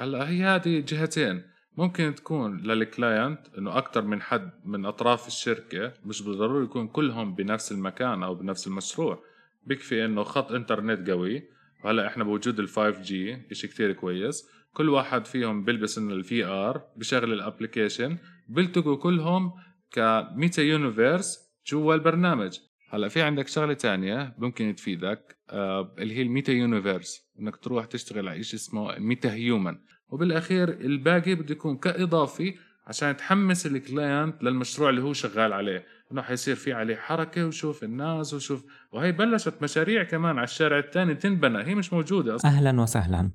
هلا هي هذه جهتين. ممكن تكون لل client إنه أكثر من حد من أطراف الشركة مش بالضروري يكون كلهم بنفس المكان أو بنفس المشروع. بيكفي إنه خط إنترنت قوي. وهلا إحنا بوجود ال 5G شيء كثير كويس. كل واحد فيهم بيلبس إنه ال VR بشغل ال application بيلتقوا كلهم ك meta universe جوا البرنامج. هلا في عندك شغلة تانية ممكن تفيدك. اللي هي ال meta universe إنك تروح تشتغل على شيء اسمه MetaHuman وبالأخير الباقي بده يكون كإضافي عشان تحمس الكلاينت للمشروع اللي هو شغال عليه. إنه حيصير في عليه حركة وشوف الناس وشوف وهي بلشت مشاريع كمان على الشارع الثاني تنبنى. هي مش موجودة أصلا. أهلا وسهلا.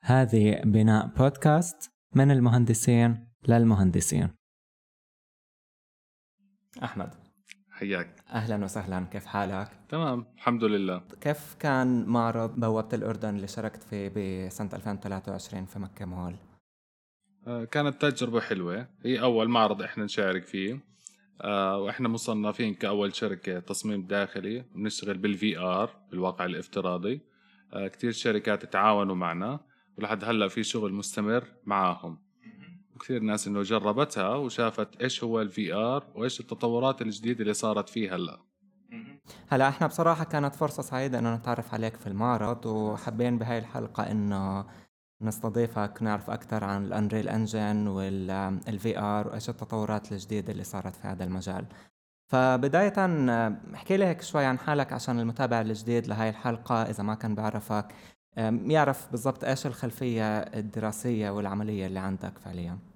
هذه بناء بودكاست من المهندسين للمهندسين. أحمد. حياك. أهلا وسهلا كيف حالك؟ تمام الحمد لله. كيف كان معرض بوابة الأردن اللي شاركت فيه بسنة 2023 في مكة مول؟ آه، كانت تجربة حلوة. هي أول معرض إحنا نشارك فيه. آه، وإحنا مصنفين كأول شركة تصميم داخلي بنشتغل بال VR بالواقع الافتراضي. آه، كتير شركات تعاونوا معنا ولحد هلأ في شغل مستمر معاهم. وكثير ناس إنه جربتها وشافت إيش هو ال VR وإيش التطورات الجديدة اللي صارت فيه هلا. هلا إحنا بصراحة كانت فرصة سعيدة إنه نتعرف عليك في المعرض وحابين بهاي الحلقة إنه نستضيفك نعرف أكثر عن ال Unreal Engine وال VR وإيش التطورات الجديدة اللي صارت في هذا المجال. فبداية احكي لي هيك شوي عن حالك عشان المتابع الجديد لهاي الحلقة إذا ما كان بعرفك يعرف بالضبط إيش الخلفية الدراسية والعملية اللي عندك فعليا.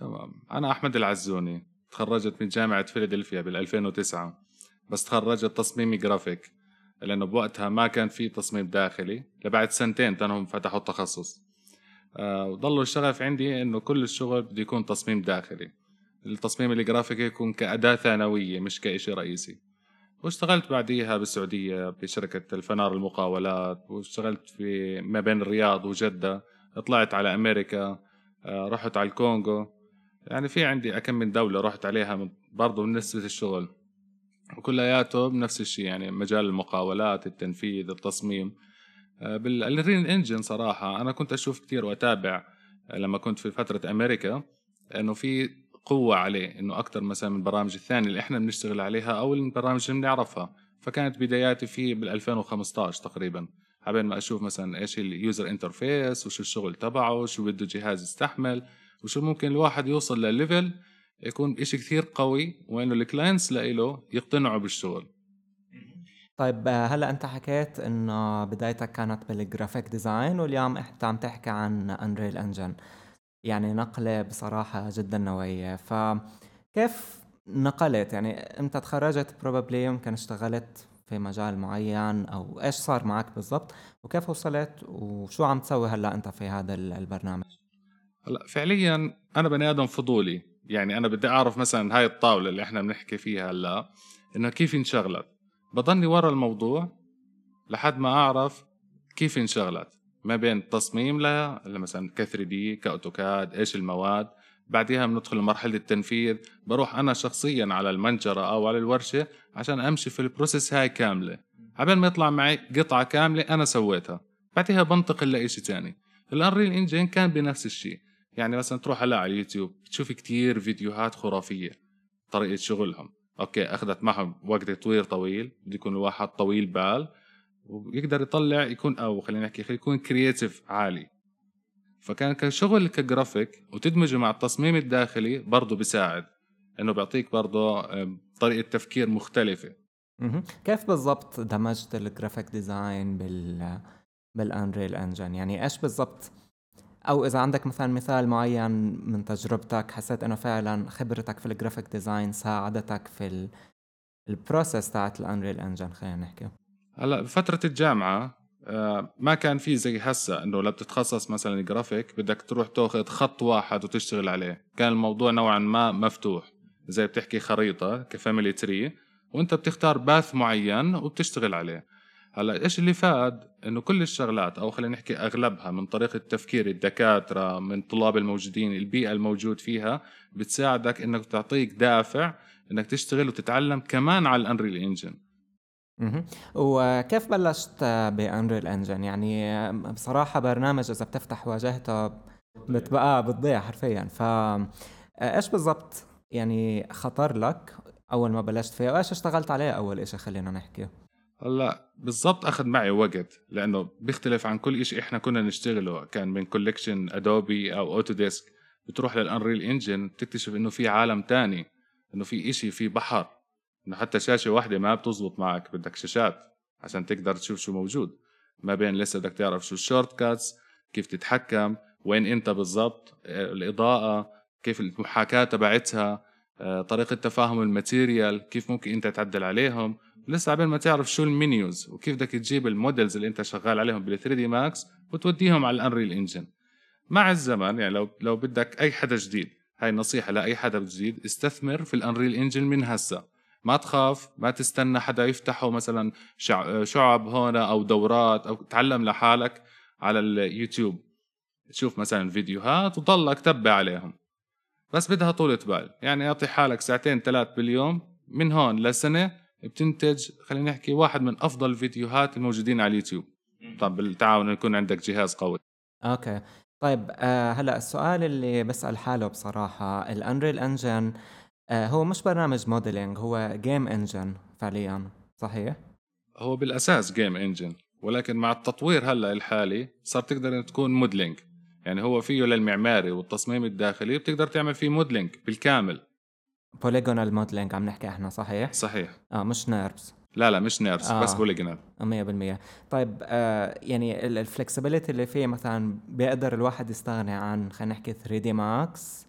تمام. أنا أحمد العزوني تخرجت من جامعة فيلادلفيا بال 2009 بس تخرجت تصميمي جرافيك لأنه بوقتها ما كان في تصميم داخلي لبعد سنتين تنهم فتحوا التخصص. أه وضلوا الشغف عندي إنه كل الشغل بده يكون تصميم داخلي. التصميم الجرافيكي يكون كأداة ثانوية مش كإشي رئيسي. واشتغلت بعديها بالسعودية بشركة الفنار المقاولات واشتغلت في ما بين الرياض وجدة. طلعت على أمريكا آه، رحت على الكونغو. يعني في عندي أكم من دولة رحت عليها برضه بالنسبة للشغل وكلياته بنفس الشيء يعني مجال المقاولات التنفيذ التصميم. آه، بال Unreal Engine صراحة أنا كنت أشوف كتير وأتابع آه، لما كنت في فترة أمريكا إنه في قوة عليه إنه أكتر مثلا من البرامج الثانية اللي إحنا بنشتغل عليها أو البرامج اللي بنعرفها. فكانت بداياتي فيه بال 2015 تقريبا عبين ما أشوف مثلا إيش ال user interface وشو الشغل تبعه شو بده جهاز يستحمل. وشو ممكن الواحد يوصل ل level يكون إشي كثير قوي وإنه ال clients لإله يقتنعوا بالشغل. طيب هلأ أنت حكيت إنه بدايتك كانت بال graphic design واليوم انت عم تحكي عن Unreal Engine يعني نقلة بصراحة جدا نوعية. فكيف نقلت؟ يعني انت تخرجت؟ probably يمكن اشتغلت في مجال معين أو إيش صار معك بالضبط؟ وكيف وصلت؟ وشو عم تسوي هلأ أنت في هذا البرنامج؟ هلا فعليا أنا بني آدم فضولي. يعني أنا بدي أعرف مثلا هاي الطاولة اللي إحنا بنحكي فيها هلأ إنه كيف انشغلت؟ بضلني ورا الموضوع لحد ما أعرف كيف انشغلت. ما بين التصميم لها مثلا ك 3D ك AutoCAD إيش المواد. بعدها بندخل لمرحلة التنفيذ. بروح أنا شخصيا على المنجرة أو على الورشة عشان أمشي في ال process هاي كاملة. عبال ما يطلع معي قطعة كاملة أنا سويتها. بعدها بنتقل لشيء ثاني ال Unreal Engine كان بنفس الشيء. يعني مثلا تروح هلا على اليوتيوب تشوف كتير فيديوهات خرافية طريقة شغلهم. okay أخذت معهم وقت تطوير طويل بده يكون الواحد طويل بال ويقدر يطلع يكون أو خلينا نحكي يكون creative عالي. فكان كشغل كجرافيك وتدمجه مع التصميم الداخلي برضه بيساعد إنه بيعطيك برضه طريقة تفكير مختلفة. كيف بالضبط دمجت ال graphic design بال بال Unreal Engine يعني إيش بالضبط أو إذا عندك مثلا مثال معين من تجربتك حسيت إنه فعلا خبرتك في ال graphic design ساعدتك في ال process تاعت ال Unreal Engine خلينا نحكي. هلا بفترة الجامعة آه، ما كان في زي هسه إنه لو بتتخصص مثلا جرافيك بدك تروح تاخذ خط واحد وتشتغل عليه. كان الموضوع نوعا ما مفتوح زي بتحكي خريطة كفاميلي تري وأنت بتختار باث معين وبتشتغل عليه. هلا إيش اللي فاد؟ إنه كل الشغلات أو خلينا نحكي أغلبها من طريقة تفكير الدكاترة من الطلاب الموجودين البيئة الموجود فيها بتساعدك إنك تعطيك دافع إنك تشتغل وتتعلم كمان على الأنريل إنجن. وكيف بلشت بأنريل إنجن؟ يعني بصراحة برنامج إذا بتفتح واجهته بتبقى بتضيع حرفيا. ف إيش بالضبط يعني خطر لك أول ما بلشت فيها وإيش اشتغلت عليه أول إشي خلينا نحكي؟ هلا بالضبط أخذ معي وقت لأنه بيختلف عن كل شيء إحنا كنا نشتغله كان من collection Adobe أو Autodesk بتروح لل Unreal Engine بتكتشف إنه في عالم تاني إنه في إشي في بحر إنه حتى شاشة واحدة ما بتزبط معك بدك شاشات عشان تقدر تشوف شو موجود. ما بين لسه بدك تعرف شو ال shortcuts كيف تتحكم وين أنت بالضبط آه، الإضاءة كيف المحاكاة تبعتها آه، طريقة تفاهم ال material كيف ممكن أنت تعدل عليهم. لسه عبين ما تعرف شو ال menus وكيف بدك تجيب ال models اللي انت شغال عليهم بال 3D Max وتوديهم على ال Unreal Engine مع الزمن يعني لو لو بدك أي حدا جديد هاي نصيحة لأي حدا جديد استثمر في ال Unreal Engine من هسه. ما تخاف ما تستنى حدا يفتحه مثلا شعب هون أو دورات أو تعلم لحالك على اليوتيوب تشوف مثلا فيديوهات وضلك تبع عليهم. بس بدها طولة بال. يعني أعطي حالك ساعتين ثلاث باليوم من هون لسنة بتنتج خلينا نحكي واحد من أفضل الفيديوهات الموجودين على اليوتيوب. طب بالتعاون يكون عندك جهاز قوي. okay. طيب آه هلأ السؤال اللي بسأل حاله بصراحة ال Unreal Engine آه هو مش برنامج modeling هو game engine فعليا صحيح؟ هو بالأساس game engine ولكن مع التطوير هلأ الحالي صار تقدر تكون modeling يعني هو فيه للمعماري والتصميم الداخلي بتقدر تعمل فيه modeling بالكامل. polygonal modeling عم نحكي إحنا صحيح؟ صحيح. آه مش NURBS. لا لا مش NURBS آه. بس polygonal 100% طيب آه يعني ال flexibility اللي فيه مثلا بيقدر الواحد يستغني عن خلينا نحكي 3D Max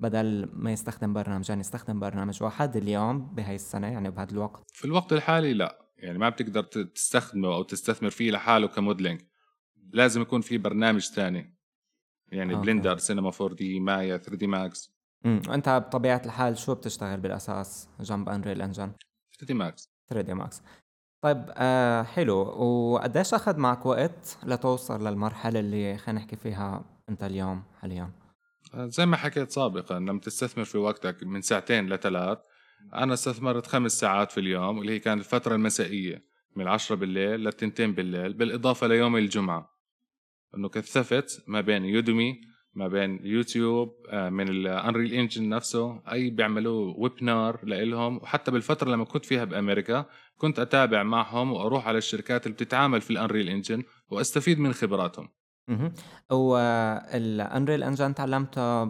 بدل ما يستخدم برنامجين يستخدم برنامج واحد اليوم بهاي السنة يعني بهذا الوقت؟ في الوقت الحالي لا. يعني ما بتقدر تستخدمه أو تستثمر فيه لحاله ك modeling لازم يكون في برنامج ثاني. يعني okay. Blender Cinema 4D Maya 3D Max امم أنت بطبيعة الحال شو بتشتغل بالأساس؟ جنب Unreal Engine. 3D Max. 3D Max. طيب آه حلو. وقديش أخذ معك وقت لتوصل للمرحلة اللي خلينا نحكي فيها أنت اليوم حاليا؟ آه، زي ما حكيت سابقا لما تستثمر في وقتك من ساعتين لثلاث أنا استثمرت خمس ساعات في اليوم اللي هي كانت الفترة المسائية من 10 بالليل للتنتين بالليل بالإضافة ليوم الجمعة. إنه كثفت ما بين Udemy ما بين يوتيوب آه، من ال Unreal Engine نفسه أي بيعملوا webinar لإلهم. وحتى بالفترة لما كنت فيها بأمريكا كنت أتابع معهم وأروح على الشركات اللي بتتعامل في ال Unreal Engine وأستفيد من خبراتهم. أها وال Unreal Engine تعلمته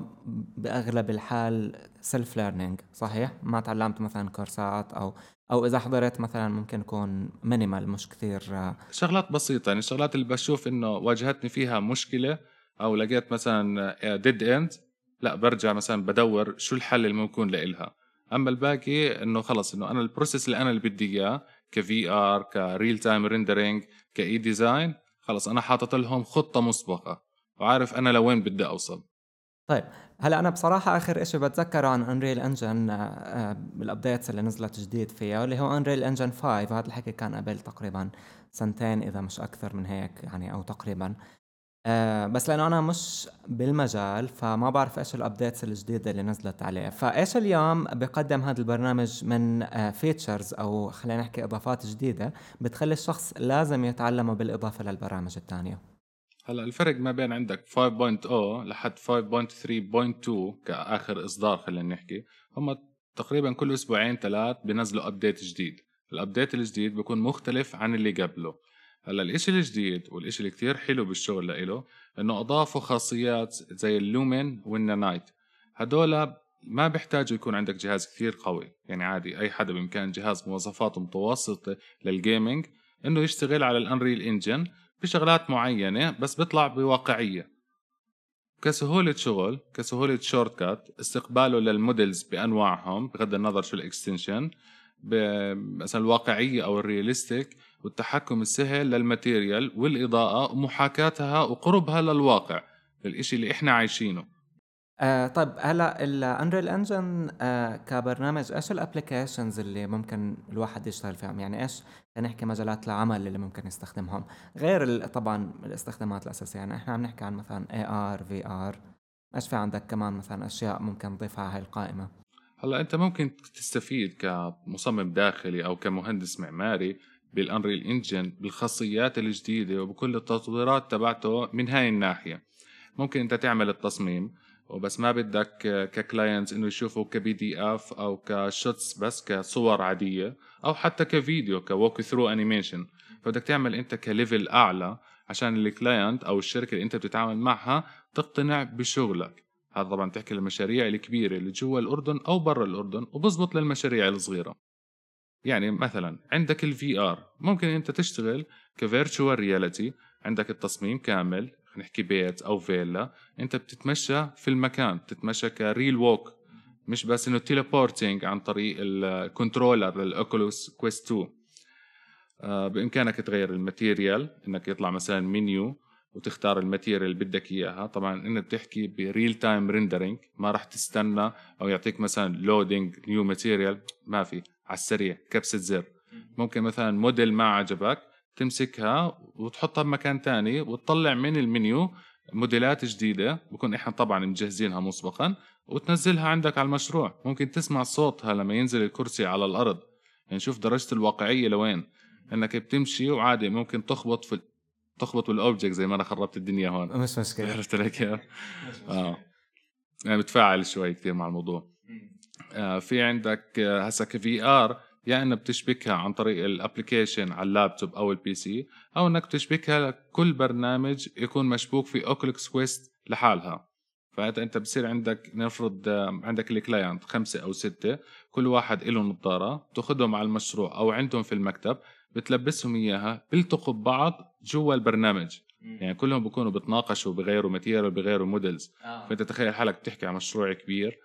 بأغلب الحال self learning صحيح؟ ما تعلمت مثلا كورسات أو أو إذا حضرت مثلا ممكن يكون minimal مش كثير شغلات بسيطة يعني الشغلات اللي بشوف إنه واجهتني فيها مشكلة أو لقيت مثلا dead end لا برجع مثلا بدور شو الحل اللي ممكن لإلها. أما الباقي إنه خلص إنه أنا ال process اللي أنا اللي بدي إياه ك VR ك real time rendering ك I design خلص أنا حاطط لهم خطة مسبقة وعارف أنا لوين بدي أوصل. طيب هلأ أنا بصراحة آخر شيء بتذكره عن Unreal Engine بال updates اللي نزلت جديد فيها اللي هو Unreal Engine 5 هذا الحكي كان قبل تقريبا سنتين إذا مش أكثر من هيك يعني أو تقريبا. آه بس لأنه أنا مش بالمجال فما بعرف إيش ال updates الجديدة اللي نزلت عليه. فإيش اليوم بقدم هذا البرنامج من آه features أو خلينا نحكي إضافات جديدة بتخلي الشخص لازم يتعلمه بالإضافة للبرامج الثانية؟ هلا الفرق ما بين عندك 5.0 لحد 5.3.2 كآخر إصدار خلينا نحكي. هم تقريبا كل أسبوعين ثلاث بنزلوا update جديد. ال update الجديد بيكون مختلف عن اللي قبله. هلا الإشي الجديد والإشي اللي كتير حلو بالشغل لإله إنه أضافوا خاصيات زي ال Lumen وال Nanite هدول ما بيحتاجوا يكون عندك جهاز كثير قوي. يعني عادي أي حدا بإمكان جهاز مواصفات متوسطة لل gaming إنه يشتغل على ال Unreal Engine بشغلات معينة بس بيطلع بواقعية. كسهولة شغل كسهولة shortcut استقباله لل models بأنواعهم بغض النظر شو ال extension مثلا الواقعية أو ال realistic والتحكم السهل لل material والإضاءة ومحاكاتها وقربها للواقع للإشي اللي إحنا عايشينه. آه طيب هلا ال Unreal Engine آه كبرنامج إيش ال applications اللي ممكن الواحد يشتغل فيهم؟ يعني إيش نحكي مجالات العمل اللي ممكن يستخدمهم؟ غير طبعا الاستخدامات الأساسية يعني إحنا عم نحكي عن مثلا AR VR إيش في عندك كمان مثلا أشياء ممكن نضيفها على هاي القائمة؟ هلا أنت ممكن تستفيد كمصمم داخلي أو كمهندس معماري بال Unreal Engine بالخاصيات الجديدة وبكل التطويرات تبعته من هاي الناحية. ممكن أنت تعمل التصميم وبس ما بدك ك client إنه يشوفوا ك PDF أو ك shots بس كصور عادية أو حتى كفيديو ك walkthrough animation فبدك تعمل أنت ك level أعلى عشان ال client أو الشركة اللي أنت بتتعامل معها تقتنع بشغلك. هذا طبعا تحكي للمشاريع الكبيرة اللي جوا الأردن أو برا الأردن وبزبط للمشاريع الصغيرة. يعني مثلا عندك ال VR ممكن أنت تشتغل ك virtual reality عندك التصميم كامل نحكي بيت أو فيلا أنت بتتمشى في المكان بتتمشى ك real walk مش بس إنه teleporting عن طريق ال controller لل Oculus Quest 2 آه بإمكانك تغير ال material إنك يطلع مثلا منيو وتختار ال material اللي بدك إياها. طبعا انت بتحكي ب real time rendering ما راح تستنى أو يعطيك مثلا loading new material ما في على السريع كبسة زر. ممكن مثلا موديل ما عجبك تمسكها وتحطها بمكان تاني وتطلع من المنيو موديلات جديدة. بكون إحنا طبعا مجهزينها مسبقا وتنزلها عندك على المشروع. ممكن تسمع صوتها لما ينزل الكرسي على الأرض. يعني شوف درجة الواقعية لوين. إنك بتمشي وعادي ممكن تخبط في تخبط بال object زي ما أنا خربت الدنيا هون. مش مشكلة. عرفت علي كيف؟ آه. يعني بتفاعل شوي كثير مع الموضوع. آه في عندك آه، هسا ك VR يا إنك بتشبكها عن طريق ال application على اللابتوب أو ال PC أو إنك تشبكها لكل برنامج يكون مشبوك في Oculus Quest لحالها. فانت أنت بصير عندك نفرض عندك ال client خمسة أو ستة كل واحد له نظاره تاخذهم على المشروع أو عندهم في المكتب بتلبسهم إياها بيلتقوا ببعض جوا البرنامج. يعني كلهم بيكونوا بتناقشوا بغيروا material بغيروا models. آه. فأنت تخيل حالك بتحكي عن مشروع كبير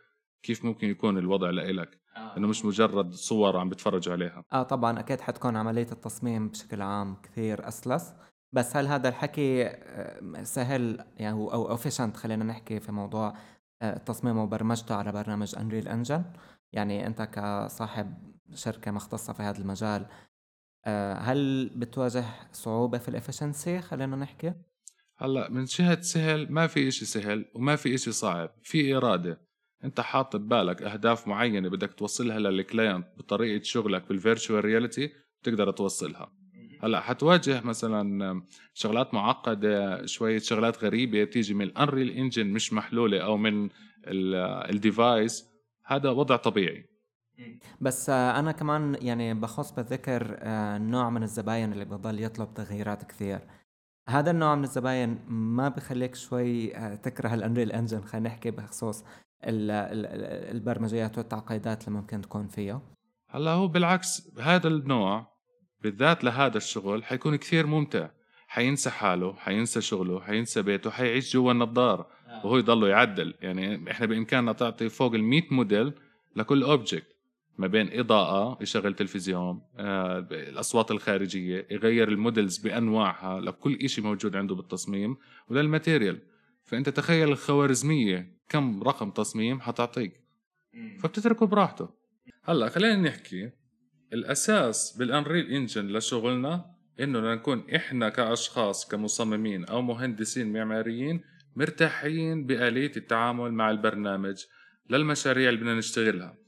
كيف ممكن يكون الوضع لإلك؟ آه. إنه مش مجرد صور عم بتفرجوا عليها. آه طبعا أكيد حتكون عملية التصميم بشكل عام كثير أسلس. بس هل هذا الحكي آه، سهل يعني أو efficient خلينا نحكي في موضوع آه، التصميم وبرمجته على برنامج Unreal Engine يعني أنت كصاحب شركة مختصة في هذا المجال آه، هل بتواجه صعوبة في ال efficiency خلينا نحكي. هلا من جهة سهل ما في إشي سهل وما في إشي صعب في إرادة. أنت حاط ببالك أهداف معينة بدك توصلها لل client بطريقة شغلك بال virtual reality بتقدر توصلها. هلا حتواجه مثلا شغلات معقدة شوية شغلات غريبة تيجي من ال Unreal Engine مش محلولة أو من ال device هذا وضع طبيعي. بس أنا كمان يعني بخص بالذكر آه، نوع من الزباين اللي بضل يطلب تغييرات كثير. هذا النوع من الزباين ما بخليك شوي آه، تكره ال Unreal Engine خلينا نحكي بخصوص البرمجيات والتعقيدات اللي ممكن تكون فيها هلا هو بالعكس هذا النوع بالذات لهذا الشغل حيكون كثير ممتع. حينسى حاله حينسى شغله حينسى بيته حيعيش جوا النظارة آه. وهو يضله يعدل. يعني إحنا بإمكاننا تعطي فوق ال 100 موديل لكل object ما بين إضاءة يشغل تلفزيون آه، الأصوات الخارجية يغير ال models بأنواعها لكل شيء موجود عنده بالتصميم ولل material. فأنت تخيل الخوارزمية كم رقم تصميم حتعطيك. فبتتركه براحته. هلأ خلينا نحكي. الأساس بال Unreal Engine لشغلنا إنه نكون إحنا كأشخاص كمصممين أو مهندسين معماريين مرتاحين بآلية التعامل مع البرنامج للمشاريع اللي بدنا نشتغلها.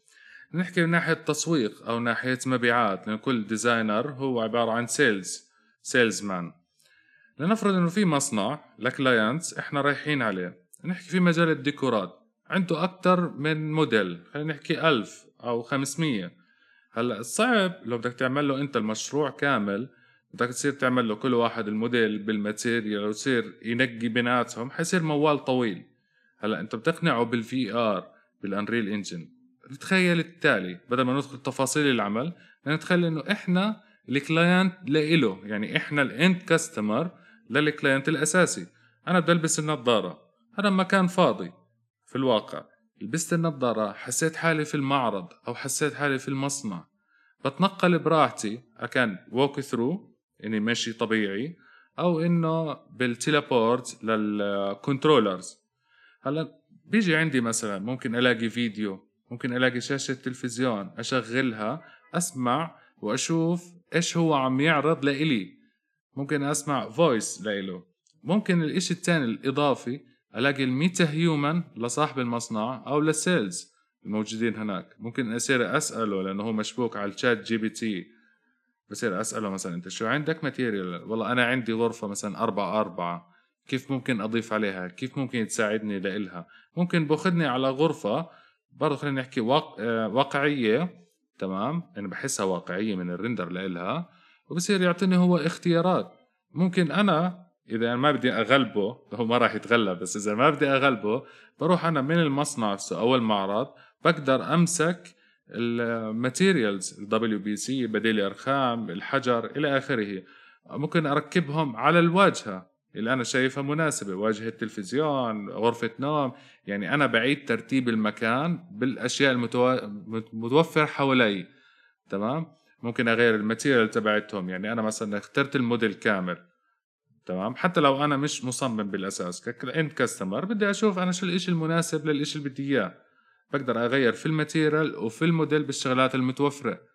نحكي من ناحية تسويق أو ناحية مبيعات لأن كل designer هو عبارة عن sales salesman لنفرض إنه في مصنع ل clients إحنا رايحين عليه. نحكي في مجال الديكورات. عنده أكتر من موديل خلينا نحكي ألف أو خمسمية. هلأ الصعب لو بدك تعمل له أنت المشروع كامل بدك تصير تعمل له كل واحد ال model بال material وتصير ينقي بيناتهم حيصير موال طويل. هلأ أنت بتقنعه بال VR بال Unreal Engine بتخيل التالي بدل ما ندخل تفاصيل العمل نتخيل إنه إحنا ال client لإله يعني إحنا ال end customer لل client الأساسي. أنا بدي ألبس النظارة هذا مكان فاضي في الواقع. لبست النظارة حسيت حالي في المعرض أو حسيت حالي في المصنع. بتنقل براحتي أكان walk through إني ماشي طبيعي أو إنه بال teleport لل controllers هلا بيجي عندي مثلا ممكن ألاقي فيديو. ممكن ألاقي شاشة تلفزيون أشغلها أسمع وأشوف إيش هو عم يعرض لإلي. ممكن أسمع voice لإله. ممكن الإشي التاني الإضافي ألاقي ال MetaHuman لصاحب المصنع أو لل sales الموجودين هناك. ممكن اصير أسأله لأنه هو مشبوك على ال ChatGPT. بصير أسأله مثلا أنت شو عندك material والله أنا عندي غرفة مثلا أربعة أربعة. كيف ممكن أضيف عليها؟ كيف ممكن تساعدني لإلها؟ ممكن بأخذني على غرفة برضه خلينا نحكي واق... آه، واقعية. تمام؟ أنا بحسها واقعية من ال render لإلها وبصير يعطيني هو اختيارات. ممكن أنا إذا ما بدي أغلبه هو ما راح يتغلب بس إذا ما بدي أغلبه بروح أنا من المصنع أو المعرض بقدر أمسك ال materials ال WPC بديل الرخام الحجر إلى آخره. ممكن أركبهم على الواجهة. اللي أنا شايفها مناسبة. واجهة تلفزيون غرفة نوم. يعني أنا بعيد ترتيب المكان بالأشياء المتوفر حوالي تمام؟ ممكن أغير ال material تبعتهم. يعني أنا مثلا اخترت الموديل كامل تمام؟ حتى لو أنا مش مصمم بالأساس ك end customer بدي أشوف أنا شو الإشي المناسب للإشي اللي بدي إياه. بقدر أغير في ال material وفي الموديل بالشغلات المتوفرة.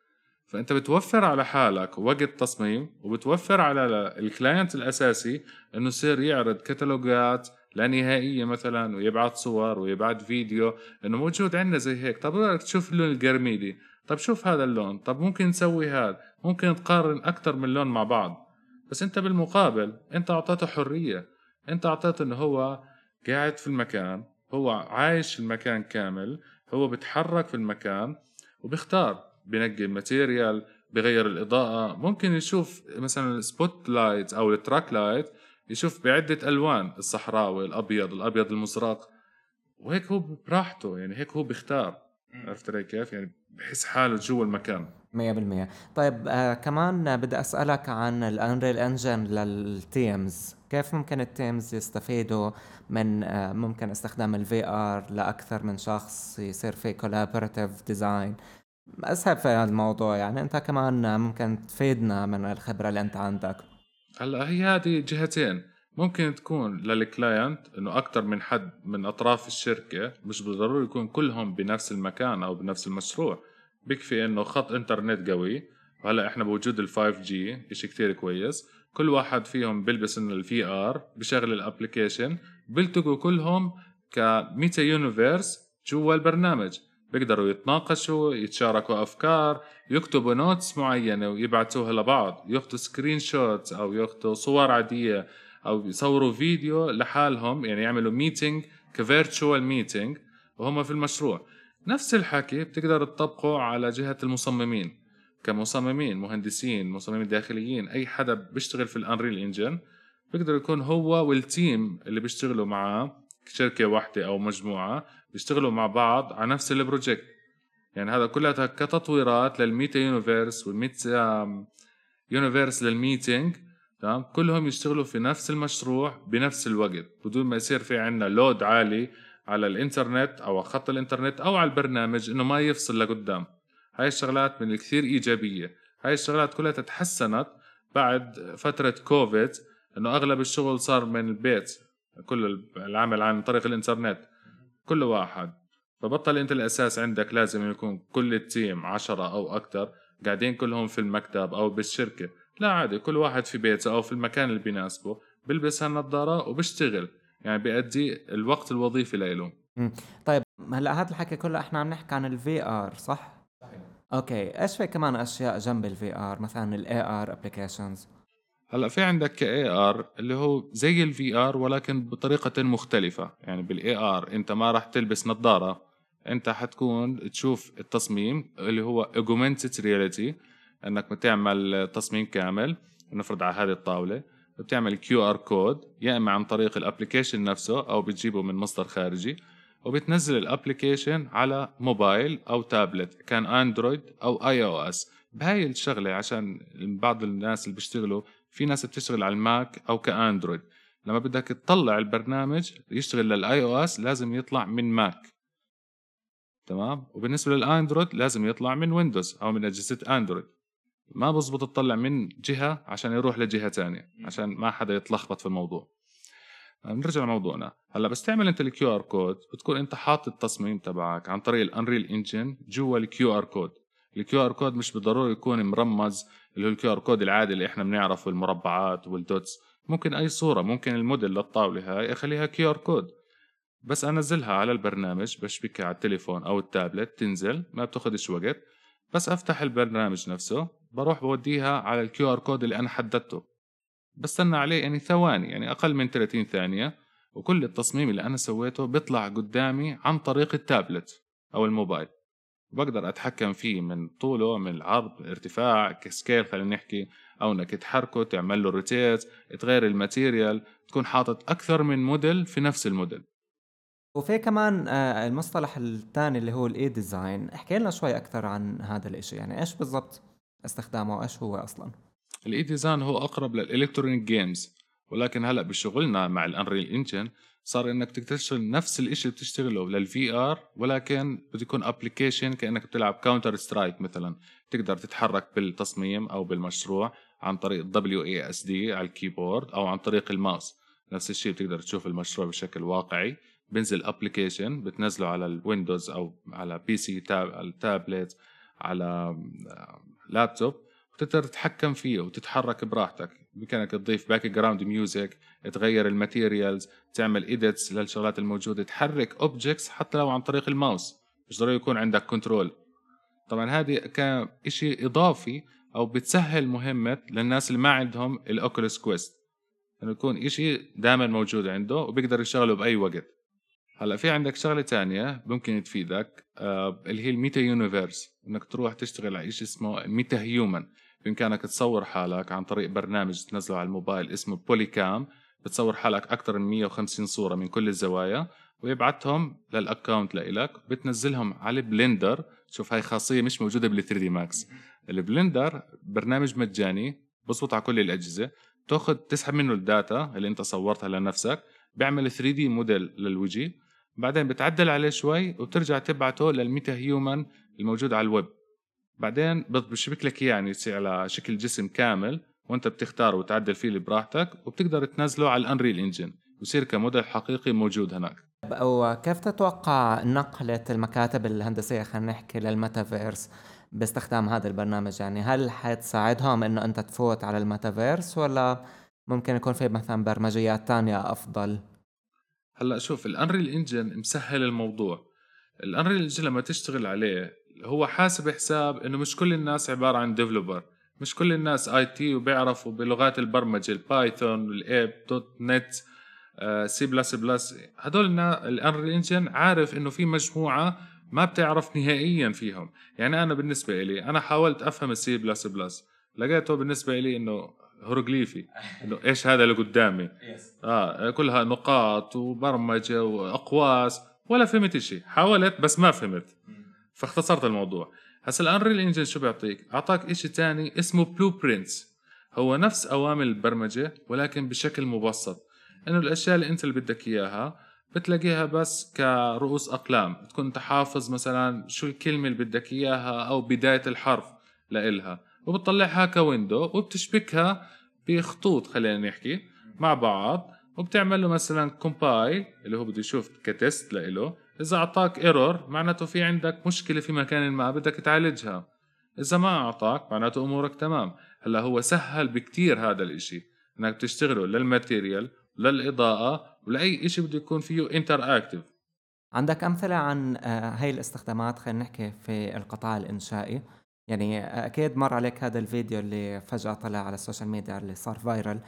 فأنت بتوفر على حالك وقت تصميم وبتوفر على ال client الأساسي إنه يصير يعرض كتالوجات لا نهائية مثلا ويبعث صور ويبعث فيديو إنه موجود عندنا زي هيك. طب بدك تشوف اللون القرميدي؟ طب شوف هذا اللون. طب ممكن نسوي هذا. ممكن تقارن أكثر من لون مع بعض. بس أنت بالمقابل أنت أعطيته حرية. أنت أعطيته إنه هو قاعد في المكان هو عايش المكان كامل هو بتحرك في المكان وبيختار. بنقي الماتيريال بغير الإضاءة. ممكن يشوف مثلا ال spotlight أو ال track light يشوف بعدة ألوان الصحراوي الأبيض الأبيض المزرق. وهيك هو براحته يعني هيك هو بيختار. عرفت علي كيف؟ يعني بحس حاله جوا المكان. 100% طيب آه كمان بدي أسألك عن ال Unreal Engine لل teams كيف ممكن ال teams يستفيدوا من آه ممكن استخدام ال VR لأكثر من شخص يصير في collaborative design أسهل في هذا الموضوع يعني. أنت كمان ممكن تفيدنا من الخبرة اللي أنت عندك. هلا هي هذه جهتين. ممكن تكون لل client إنه أكثر من حد من أطراف الشركة مش بالضروري يكون كلهم بنفس المكان أو بنفس المشروع. بيكفي إنه خط إنترنت قوي. وهلا إحنا بوجود ال 5G شيء كثير كويس. كل واحد فيهم بيلبس إنه ال VR بشغل ال application بيلتقوا كلهم ك meta universe جوا البرنامج. بيقدروا يتناقشوا يتشاركوا أفكار يكتبوا notes معينة ويبعثوها لبعض. ياخذوا screenshot أو ياخذوا صور عادية أو يصوروا فيديو لحالهم يعني يعملوا meeting ك virtual meeting وهم في المشروع. نفس الحكي بتقدر تطبقه على جهة المصممين. كمصممين مهندسين مصممين داخليين أي حدا بيشتغل في ال Unreal Engine بيقدر يكون هو وال team اللي بيشتغلوا معاه شركة واحدة أو مجموعة بيشتغلوا مع بعض على نفس ال project يعني هذا كلها كتطويرات لل meta universe وال meta universe لل meeting تمام؟ كلهم يشتغلوا في نفس المشروع بنفس الوقت بدون ما يصير في عنا load عالي على الإنترنت أو خط الإنترنت أو على البرنامج إنه ما يفصل لقدام. هاي الشغلات من الكثير إيجابية. هاي الشغلات كلها تحسنت بعد فترة كوفيد إنه أغلب الشغل صار من البيت. كل العمل عن طريق الإنترنت. كل واحد. فبطل أنت الأساس عندك لازم يكون كل ال team عشرة أو أكثر قاعدين كلهم في المكتب أو بالشركة. لا عادي كل واحد في بيته أو في المكان اللي بيناسبه. بيلبس هالنظارة وبيشتغل يعني بيأدي الوقت الوظيفي له طيب هلأ هذا الحكي كله إحنا عم نحكي عن ال VR صح؟ صحيح. أوكي إيش في كمان أشياء جنب ال VR مثلا ال AR applications هلا في عندك ك AR اللي هو زي ال VR ولكن بطريقة مختلفة. يعني بال AR انت ما راح تلبس نظارة. انت حتكون تشوف التصميم اللي هو augmented reality انك بتعمل تصميم كامل. نفرض على هذه الطاولة. بتعمل QR code يا إما عن طريق ال application نفسه أو بتجيبه من مصدر خارجي وبتنزل ال application على موبايل أو تابلت كان اندرويد أو iOS بهاي الشغلة عشان بعض الناس اللي بيشتغلوا في ناس بتشتغل على الماك أو كأندرويد. لما بدك تطلع البرنامج يشتغل لل iOS لازم يطلع من ماك. تمام؟ وبالنسبة للأندرويد لازم يطلع من ويندوز أو من أجهزة أندرويد. ما بزبط تطلع من جهة عشان يروح لجهة تانية عشان ما حدا يتلخبط في الموضوع. نرجع لموضوعنا. هلأ بس تعمل انت ال QR code بتكون أنت حاطط التصميم تبعك عن طريق ال Unreal Engine جوا ال QR code ال QR code مش بالضروره يكون مرمز اللي هو ال QR code العادي اللي إحنا بنعرفه المربعات وال dots. ممكن أي صورة ممكن الموديل للطاوله هاي أخليها QR code. بس أنزلها على البرنامج بشبكها على التليفون أو التابلت تنزل ما بتاخذش وقت. بس أفتح البرنامج نفسه بروح بوديها على ال QR code اللي أنا حددته. بستنى عليه يعني ثواني يعني أقل من 30 ثانية وكل التصميم اللي أنا سويته بيطلع قدامي عن طريق التابلت أو الموبايل. بقدر أتحكم فيه من طوله من العرض ارتفاع ك scale خلينا نحكي أو إنك تحركه تعمل له rotate تغير ال material تكون حاطط أكثر من موديل في نفس الموديل. وفي كمان آه، المصطلح الثاني اللي هو ال E-design احكي لنا شوي أكثر عن هذا الإشي. يعني إيش بالضبط استخدامه؟ وايش هو أصلا؟ ال E-design هو أقرب لل electronic games ولكن هلأ بشغلنا مع ال Unreal Engine صار إنك تشتغل نفس الشيء اللي بتشتغله لل VR ولكن بده يكون application كأنك بتلعب Counter Strike مثلا. تقدر تتحرك بالتصميم أو بالمشروع عن طريق W A S D على ال keyboard أو عن طريق الماوس. نفس الشيء بتقدر تشوف المشروع بشكل واقعي. بنزل application بتنزله على الويندوز أو على PC tab على التابلت على لابتوب وتقدر تتحكم فيه وتتحرك براحتك. بامكانك تضيف background music تغير ال materials تعمل edits للشغلات الموجودة تحرك objects حتى لو عن طريق الماوس. مش ضروري يكون عندك control طبعا هذه كان شيء إضافي أو بتسهل مهمة للناس اللي ما عندهم ال Oculus كويست. إنه يكون شيء دائما موجود عنده وبيقدر يشغله بأي وقت. هلأ في عندك شغلة تانية ممكن تفيدك آه اللي هي ال meta universe. إنك تروح تشتغل على شيء اسمه MetaHuman. بإمكانك تصور حالك عن طريق برنامج تنزله على الموبايل اسمه Polycam بتصور حالك أكثر من 150 صورة من كل الزوايا ويبعتهم لل account لإلك بتنزلهم على Blender. شوف هاي خاصية مش موجودة بال 3D Max ال Blender برنامج مجاني بزبط على كل الأجهزة. تاخذ تسحب منه ال data اللي أنت صورتها لنفسك بيعمل 3 دي موديل للوجه. بعدين بتعدل عليه شوي وبترجع تبعته لل MetaHuman الموجود على الويب. بعدين بشبك لك إياه يعني يصير على شكل جسم كامل وأنت بتختار وتعدل فيه براحتك وبتقدر تنزله على ال Unreal Engine ويصير كموديل حقيقي موجود هناك. وكيف تتوقع نقلة المكاتب الهندسية خلينا نحكي للميتافيرس باستخدام هذا البرنامج؟ يعني هل حتساعدهم إنه أنت تفوت على الميتافيرس ولا ممكن يكون في مثلا برمجيات تانية أفضل؟ هلأ شوف ال Unreal Engine مسهل الموضوع. ال Unreal Engine لما تشتغل عليه هو حاسب حساب إنه مش كل الناس عبارة عن developer مش كل الناس IT وبيعرفوا بلغات البرمجة ال Python وال ASP.NET C++ هدول ال Unreal Engine عارف إنه في مجموعة ما بتعرف نهائيا فيهم. يعني أنا بالنسبة لي أنا حاولت أفهم السي بلس بلس لقيته بالنسبة لي إنه هيروغليفي إنه إيش هذا اللي قدامي؟ آه كلها نقاط وبرمجة وأقواس ولا فهمت شيء حاولت بس ما فهمت. فاختصرت الموضوع. هسا ال Unreal Engine شو بيعطيك؟ أعطاك شيء تاني اسمه blueprints هو نفس أوامر البرمجة ولكن بشكل مبسط. إنه الأشياء اللي أنت اللي بدك إياها بتلاقيها بس كرؤوس أقلام. بتكون أنت حافظ مثلا شو الكلمة اللي بدك إياها أو بداية الحرف لإلها. وبتطلعها كـ window وبتشبكها بخطوط خلينا نحكي مع بعض. وبتعمل له مثلا compile اللي هو بده يشوف كـ test لإله. إذا أعطاك error معناته في عندك مشكلة في مكان ما بدك تعالجها. إذا ما أعطاك معناته أمورك تمام. هلأ هو سهل بكتير هذا الإشي إنك تشتغله لل material للإضاءة ولاي إشي بده يكون فيه interactive عندك أمثلة عن آه، هاي الاستخدامات؟ خلينا نحكي في القطاع الإنشائي. يعني آه، أكيد مر عليك هذا الفيديو اللي فجأة طلع على ال social media اللي صار viral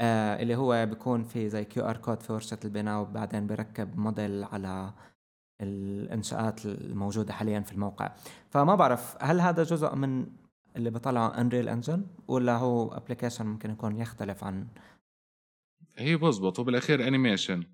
آه اللي هو بيكون في زي QR code في ورشة البناء وبعدين بركب موديل على الانشاءات الموجودة حاليا في الموقع. فما بعرف هل هذا جزء من اللي بطلعه Unreal Engine ولا هو application ممكن يكون يختلف عن؟ هي بزبط. وبالاخير animation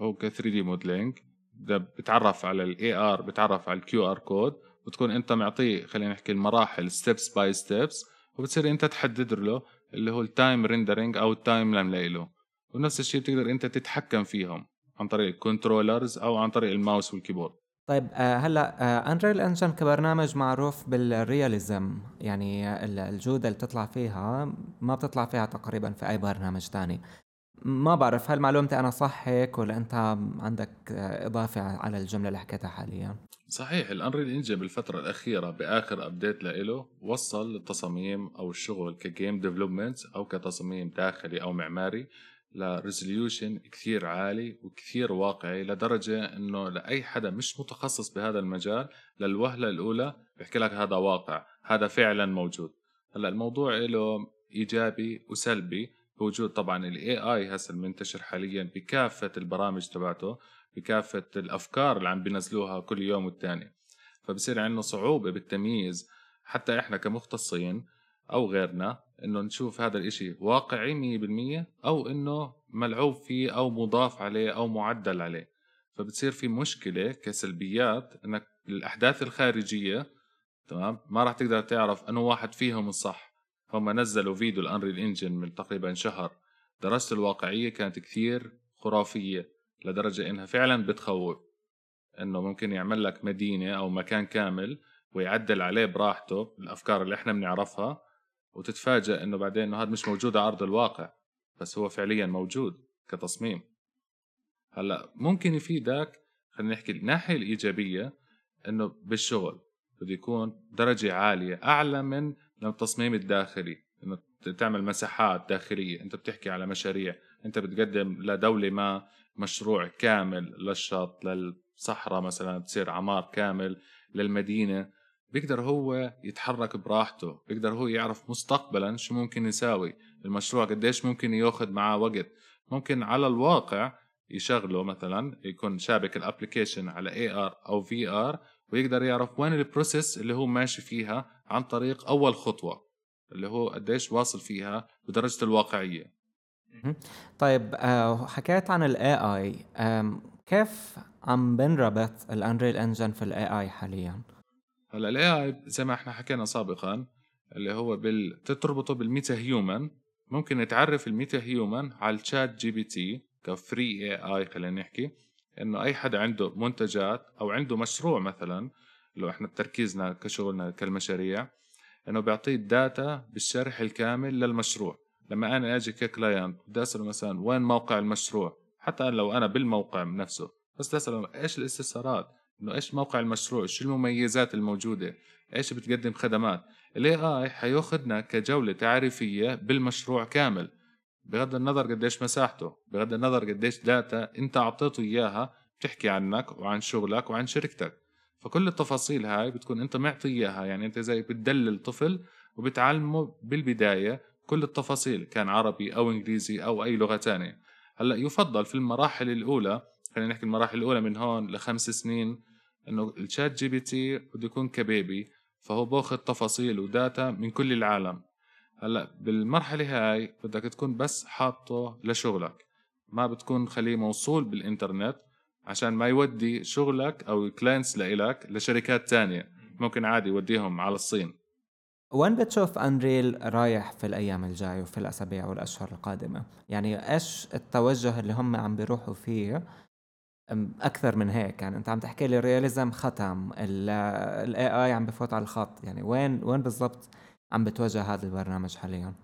هو ك 3D modeling ده بتعرف على ال AR بتعرف على ال QR code وتكون أنت معطيه خلينا نحكي المراحل steps by steps وبتصير أنت تحدد له اللي هو ال time rendering أو ال timeline له. ونفس الشيء بتقدر أنت تتحكم فيهم. عن طريق ال controllers أو عن طريق ال mouse وال keyboard. طيب آه هلأ Unreal Engine كبرنامج معروف بال realism يعني الجودة اللي بتطلع فيها ما بتطلع فيها تقريبا في أي برنامج تاني. ما بعرف هل معلومتي أنا صح هيك ولا أنت عندك إضافة على الجملة اللي حكيتها حاليا؟ صحيح ال Unreal Engine بالفترة الأخيرة بآخر update لإله وصل التصاميم أو الشغل كـ game development أو كتصميم داخلي أو معماري ل resolution كثير عالي وكثير واقعي لدرجة إنه لأي حدا مش متخصص بهذا المجال للوهلة الأولى بيحكي لك هذا واقع هذا فعلا موجود. هلأ الموضوع له إيجابي وسلبي بوجود طبعا الاي اي هسه المنتشر حاليا بكافة البرامج تبعته بكافة الأفكار اللي عم بينزلوها كل يوم والتاني. فبصير عندنا صعوبة بالتمييز. حتى إحنا كمختصين أو غيرنا إنه نشوف هذا الإشي واقعي 100% أو إنه ملعوب فيه أو مضاف عليه أو معدل عليه. فبتصير في مشكلة كسلبيات إنك الأحداث الخارجية تمام؟ ما راح تقدر تعرف أنه واحد فيهم الصح. هم نزلوا فيديو ال Unreal Engine من تقريبا شهر. درجة الواقعية كانت كثير خرافية لدرجة إنها فعلا بتخوف. إنه ممكن يعمل لك مدينة أو مكان كامل ويعدل عليه براحته الأفكار اللي إحنا بنعرفها وتتفاجأ إنه بعدين إنه هذا مش موجود على أرض الواقع بس هو فعليا موجود كتصميم. هلأ ممكن يفيدك خلينا نحكي الناحية الإيجابية إنه بالشغل بده يكون درجة عالية أعلى من التصميم الداخلي. إنه تعمل مساحات داخلية أنت بتحكي على مشاريع أنت بتقدم لدولة ما مشروع كامل للشط للصحراء مثلا بتصير عمار كامل للمدينة. بيقدر هو يتحرك براحته بيقدر هو يعرف مستقبلا شو ممكن يساوي المشروع قديش ممكن ياخذ معاه وقت. ممكن على الواقع يشغله مثلا يكون شابك ال application على AR أو VR ويقدر يعرف وين ال process اللي هو ماشي فيها عن طريق أول خطوة اللي هو قديش واصل فيها بدرجة الواقعية. طيب آه، حكيت عن ال AI كيف عم بنربط ال Unreal Engine في ال AI حاليا؟ هلا ال AI زي ما إحنا حكينا سابقا اللي هو بال... تربطه بال MetaHuman. ممكن نتعرف ال MetaHuman على ال ChatGPT كـ free AI خلينا نحكي إنه أي حدا عنده منتجات أو عنده مشروع مثلا لو إحنا تركيزنا كشغلنا كالمشاريع إنه بيعطيه ال data بالشرح الكامل للمشروع. لما أنا أجي كـ client بدي أسأله مثلا وين موقع المشروع؟ حتى لو أنا بالموقع نفسه. بس أسأله إيش الاستفسارات؟ إنه إيش موقع المشروع؟ شو المميزات الموجودة؟ إيش بتقدم خدمات؟ ال AI حياخذنا كجولة تعريفية بالمشروع كامل. بغض النظر قديش مساحته بغض النظر قديش data أنت أعطيته إياها بتحكي عنك وعن شغلك وعن شركتك. فكل التفاصيل هاي بتكون أنت معطي إياها. يعني أنت زي بتدلل طفل وبتعلمه بالبداية كل التفاصيل كان عربي أو إنجليزي أو أي لغة تانية. هلأ يفضل في المراحل الأولى خلينا نحكي المراحل الأولى من هون لخمس سنين إنه ال ChatGPT بده يكون كـ baby فهو باخذ تفاصيل و data من كل العالم. هلأ بالمرحلة هاي بدك تكون بس حاطه لشغلك. ما بتكون خليه موصول بالإنترنت عشان ما يودي شغلك أو clients لإلك لشركات تانية. ممكن عادي يوديهم على الصين. وين بتشوف Unreal رايح في الأيام الجاية وفي الأسابيع والأشهر القادمة؟ يعني إيش التوجه اللي هم عم بيروحوا فيه أكثر من هيك. يعني أنت عم تحكي لي ال realism ختم ال AI عم بفوت على الخط. يعني وين وين بالضبط عم بتوجه هذا البرنامج حاليا؟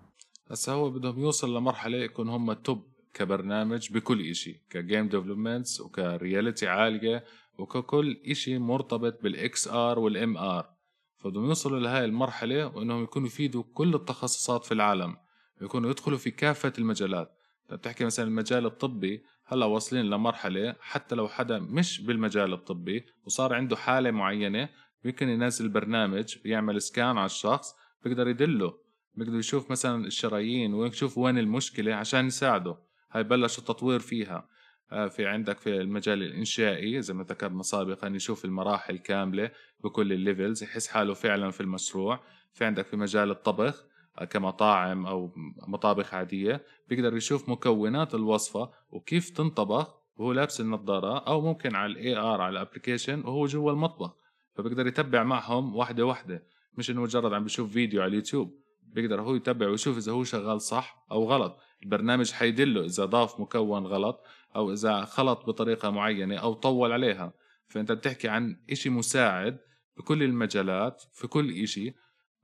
هسا هو بدهم يوصل لمرحلة يكون هم top كبرنامج بكل إشي كـ game developments وكـ reality عالية وككل إشي مرتبط بال XR وال MR فبدهم يوصلوا لهاي المرحلة وإنهم يكونوا يفيدوا كل التخصصات في العالم يكونوا يدخلوا في كافة المجالات. بتحكي مثلا المجال الطبي هلا واصلين لمرحلة حتى لو حدا مش بالمجال الطبي وصار عنده حالة معينة ممكن ينزل برنامج يعمل scan على الشخص بيقدر يدله. بيقدر يشوف مثلا الشرايين ويشوف وين المشكلة عشان يساعده. هاي بلش التطوير فيها. آه، في عندك في المجال الإنشائي زي ما ذكرنا سابقا يشوف المراحل كاملة بكل ال levels يحس حاله فعلا في المشروع. في عندك في مجال الطبخ كمطاعم أو مطابخ عادية بيقدر يشوف مكونات الوصفة وكيف تنطبخ وهو لابس النظارة أو ممكن على ال AR على ال application وهو جوا المطبخ. فبيقدر يتبع معهم واحدة واحدة مش إنه مجرد عم بيشوف فيديو على اليوتيوب. بيقدر هو يتبع ويشوف إذا هو شغال صح أو غلط. البرنامج حيدله إذا ضاف مكون غلط أو إذا خلط بطريقة معينة أو طول عليها. فأنت بتحكي عن إشي مساعد بكل المجالات في كل إشي.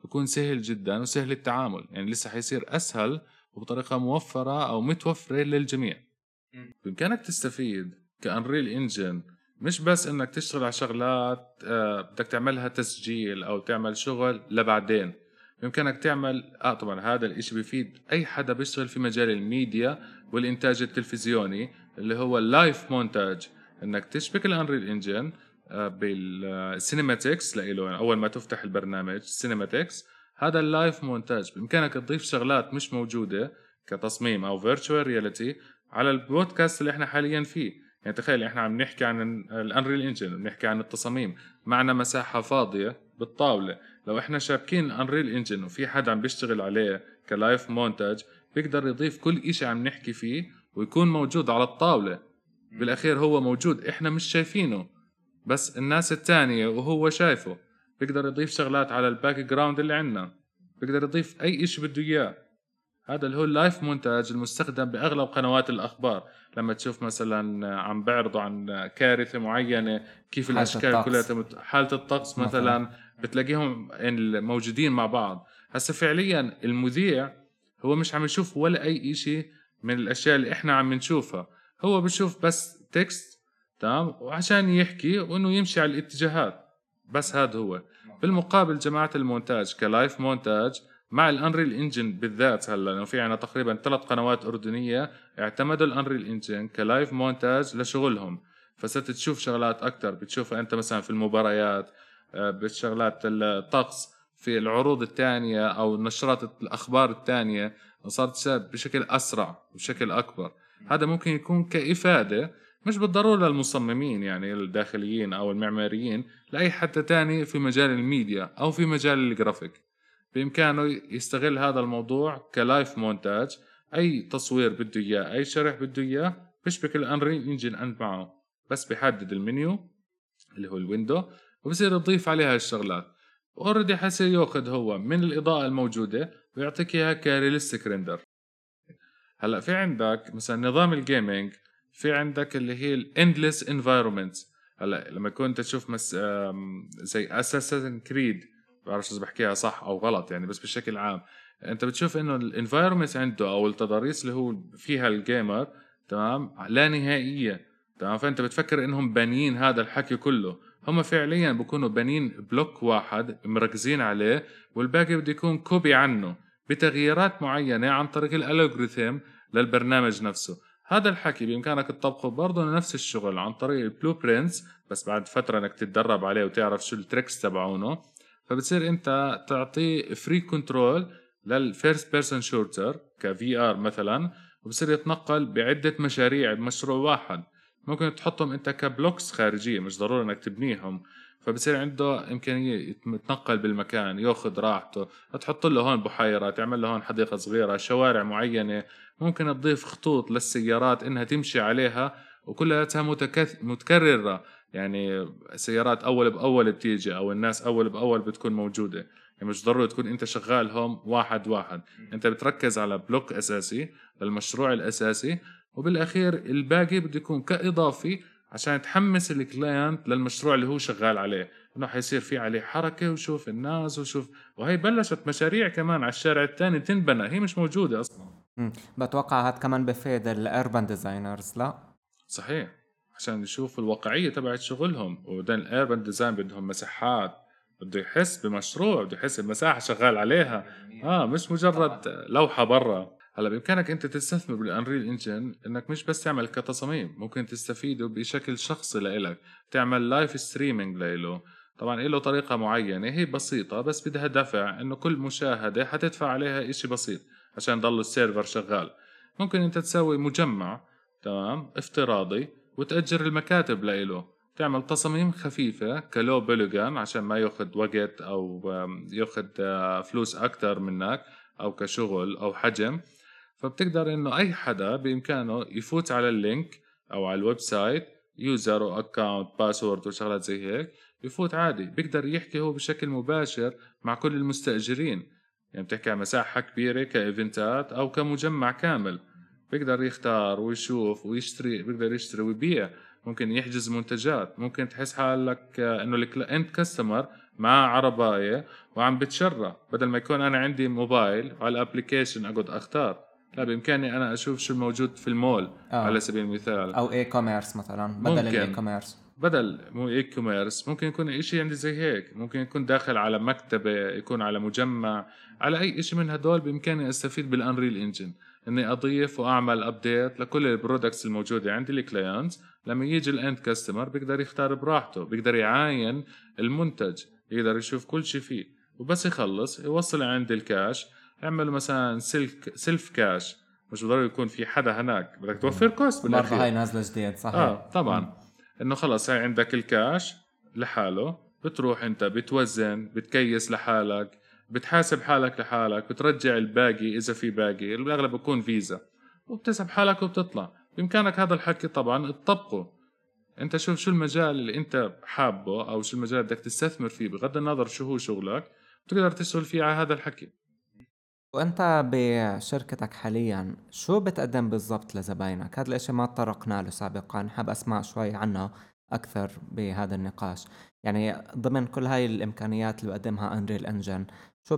بكون سهل جدا وسهل التعامل يعني لسه حيصير أسهل وبطريقة موفرة أو متوفرة للجميع. بإمكانك تستفيد ك Unreal Engine مش بس إنك تشتغل على شغلات آه، بدك تعملها تسجيل أو تعمل شغل لبعدين. بإمكانك تعمل آه طبعا هذا الإشي بيفيد أي حدا بيشتغل في مجال الميديا والإنتاج التلفزيوني اللي هو ال live مونتاج إنك تشبك ال Unreal Engine بال cinematics لإله يعني أول ما تفتح البرنامج cinematics هذا ال live مونتاج. بإمكانك تضيف شغلات مش موجودة كتصميم أو virtual reality على البودكاست اللي إحنا حاليا فيه. يعني تخيل إحنا عم نحكي عن ال Unreal Engine بنحكي عن التصاميم. معنا مساحة فاضية بالطاولة. لو إحنا شابكين ال Unreal Engine وفي حدا عم بيشتغل عليه ك live مونتاج بيقدر يضيف كل إشي عم نحكي فيه ويكون موجود على الطاولة. بالأخير هو موجود. إحنا مش شايفينه. بس الناس التانية وهو شايفه بيقدر يضيف شغلات على ال background اللي عندنا. بيقدر يضيف أي إشي بده إياه. هذا اللي هو ال live مونتاج المستخدم بأغلب قنوات الأخبار. لما تشوف مثلا عم بيعرضوا عن كارثة معينة كيف الأشكال كلها حالة الطقس مثلا. بتلاقيهم موجودين مع بعض. هسه فعليا المذيع هو مش عم يشوف ولا أي إشي من الأشياء اللي إحنا عم نشوفها. هو بشوف بس text تمام؟ وعشان يحكي وإنه يمشي على الاتجاهات. بس هذا هو. بالمقابل جماعة المونتاج ك live مونتاج مع ال Unreal Engine بالذات هلا لأنه في عنا تقريبا ثلاث قنوات أردنية اعتمدوا ال Unreal Engine ك live مونتاج لشغلهم. فصرت تشوف شغلات أكثر بتشوفها أنت مثلا في المباريات آه، بشغلات الطقس في العروض الثانية أو نشرات الأخبار الثانية صارت بشكل أسرع بشكل أكبر. هذا ممكن يكون كإفادة مش بالضرورة للمصممين يعني الداخليين أو المعماريين لأي حدا تاني في مجال الميديا أو في مجال الجرافيك. بإمكانه يستغل هذا الموضوع ك live مونتاج أي تصوير بده إياه أي شرح بده إياه بيشبك ال Unreal Engine عند معه بس بحدد المنيو اللي هو ال window وبصير يضيف عليها الشغلات. already حيصير يأخذ هو من الإضاءة الموجودة ويعطيك إياها ك realistic render. هلأ في عندك مثلا نظام ال gaming في عندك اللي هي ال endless environment هلا لما كنت تشوف مس زي Assassin's Creed بعرفش إذا بحكيها صح أو غلط يعني بس بشكل عام. أنت بتشوف إنه ال environment عنده أو التضاريس اللي هو فيها ال gamer تمام؟ لا نهائية تمام؟ فأنت بتفكر إنهم بانيين هذا الحكي كله. هم فعليا بكونوا بانين block واحد مركزين عليه والباقي بده يكون copy عنه بتغييرات معينة عن طريق ال algorithm للبرنامج نفسه. هذا الحكي بإمكانك تطبقه برضه نفس الشغل عن طريق ال blueprints بس بعد فترة إنك تتدرب عليه وتعرف شو ال tricks تبعونه. فبتصير أنت تعطيه free control لل first person shooter ك VR مثلا وبصير يتنقل بعدة مشاريع بمشروع واحد. ممكن تحطهم أنت ك blocks خارجية مش ضروري إنك تبنيهم. فبصير عنده امكانيه يتنقل بالمكان ياخذ راحته. تحط له هون بحيره تعمل له هون حديقة صغيرة شوارع معينة. ممكن تضيف خطوط للسيارات إنها تمشي عليها وكلها متكررة. يعني سيارات أول بأول بتيجي أو الناس أول بأول بتكون موجودة. يعني مش ضروري تكون أنت شغال هم واحد واحد. أنت بتركز على block أساسي للمشروع الأساسي وبالأخير الباقي بده يكون كإضافي عشان تحمس ال client للمشروع اللي هو شغال عليه. إنه حيصير في عليه حركة وشوف الناس وشوف. وهي بلشت مشاريع كمان على الشارع الثاني تنبنى. هي مش موجودة أصلا. امم بتوقع هاد كمان بفيد ال urban designers لا؟ صحيح. عشان يشوفوا الواقعية تبعت شغلهم. وبعدين ال urban design بدهم مساحات. بده يحس بمشروع بده يحس بمساحة شغال عليها. آه مش مجرد لوحة برا. هلا بإمكانك أنت تستثمر بال Unreal Engine إنك مش بس تعمل كتصاميم ممكن تستفيده بشكل شخصي لإلك تعمل live streaming لإله. طبعا له طريقة معينة هي بسيطة بس بدها دفع إنه كل مشاهدة حتدفع عليها إشي بسيط عشان يضل ال server شغال. ممكن أنت تسوي مجمع تمام افتراضي وتأجر المكاتب لإله. تعمل تصاميم خفيفة ك low polygon عشان ما ياخد وقت أو ياخد آه، فلوس أكتر منك أو كشغل أو حجم. فبتقدر إنه أي حدا بإمكانه يفوت على ال link أو على ال website user و account password وشغلات زي هيك يفوت عادي. بيقدر يحكي هو بشكل مباشر مع كل المستأجرين. يعني بتحكي عن مساحة كبيرة ك eventات أو كمجمع كامل. بيقدر يختار ويشوف ويشتري بيقدر يشتري ويبيع. ممكن يحجز منتجات. ممكن تحس حالك إنه ال end customer مع عرباية وعم بتشرى. بدل ما يكون أنا عندي موبايل على ال application أقعد أختار. لا بامكاني أنا أشوف شو الموجود في المول آه. على سبيل المثال. أو e-commerce مثلا بدل ال e-commerce بدل مو e-commerce ممكن يكون شيء عندي زي هيك. ممكن يكون داخل على مكتبة يكون على مجمع. على أي شيء من هدول بإمكاني أستفيد بال Unreal Engine. إني أضيف وأعمل update لكل ال products الموجودة عندي ال clients لما يجي ال end customer بيقدر يختار براحته بيقدر يعاين المنتج يقدر يشوف كل شيء فيه. وبس يخلص يوصل عند الكاش اعمل مثلا سلك self cash مش ضروري يكون في حدا هناك. بدك توفر cost بالأخير. هاي نازلة جديد صحيح. آه طبعا. إنه خلص هاي عندك الكاش لحاله بتروح أنت بتوزن بتكيس لحالك بتحاسب حالك لحالك بترجع الباقي إذا في باقي. بالاغلب بكون فيزا. وبتسحب حالك وبتطلع. بإمكانك هذا الحكي طبعا تطبقه. أنت شوف شو المجال اللي أنت حابه أو شو المجال اللي بدك تستثمر فيه بغض النظر شو هو شغلك بتقدر تشتغل فيه على هذا الحكي. وأنت بشركتك حاليا شو بتقدم بالضبط لزباينك؟ هذا الإشي ما تطرقنا له سابقا حاب أسمع شوي عنه أكثر بهذا النقاش. يعني ضمن كل هاي الإمكانيات اللي بقدمها Unreal Engine شو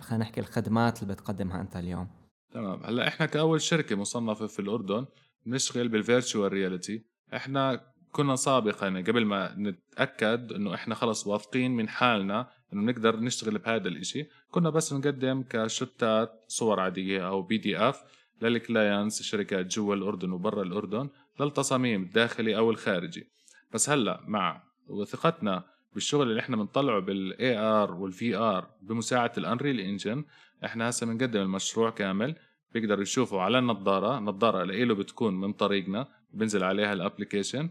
خلينا نحكي الخدمات اللي بتقدمها أنت اليوم؟ تمام. هلأ إحنا كأول شركة مصنفة في الأردن بنشتغل بال virtual reality إحنا كنا سابقا يعني قبل ما نتأكد إنه إحنا خلص واثقين من حالنا إنه نقدر نشتغل بهذا الإشي. كنا بس بنقدم ك shots صور عادية أو PDF لل clients الشركات جوا الأردن وبرا الأردن للتصاميم الداخلي أو الخارجي. بس هلأ مع وثقتنا بالشغل اللي إحنا بنطلعه بال AR وال VR بمساعدة ال Unreal Engine إحنا هسه بنقدم المشروع كامل. بيقدروا يشوفوا على النظارة. النظارة له بتكون من طريقنا. بنزل عليها ال application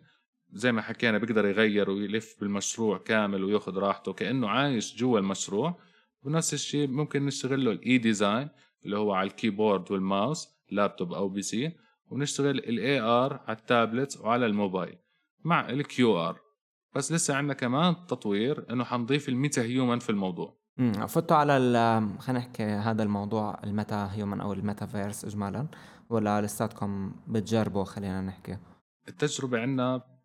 زي ما حكينا بيقدر يغير ويلف بالمشروع كامل وياخذ راحته كأنه عايش جوا المشروع. ونفس الشيء ممكن نشتغل له ال E-design اللي هو على ال keyboard وال mouse laptop أو PC ونشتغل ال AR على التابلت وعلى الموبايل مع ال QR بس لسه عندنا كمان تطوير إنه حنضيف ال MetaHuman في الموضوع. امم فتوا على خلينا نحكي هذا الموضوع ال MetaHuman أو الميتافيرس اجمالا ولا لساتكم بتجربوا خلينا نحكي؟ التجربة عندنا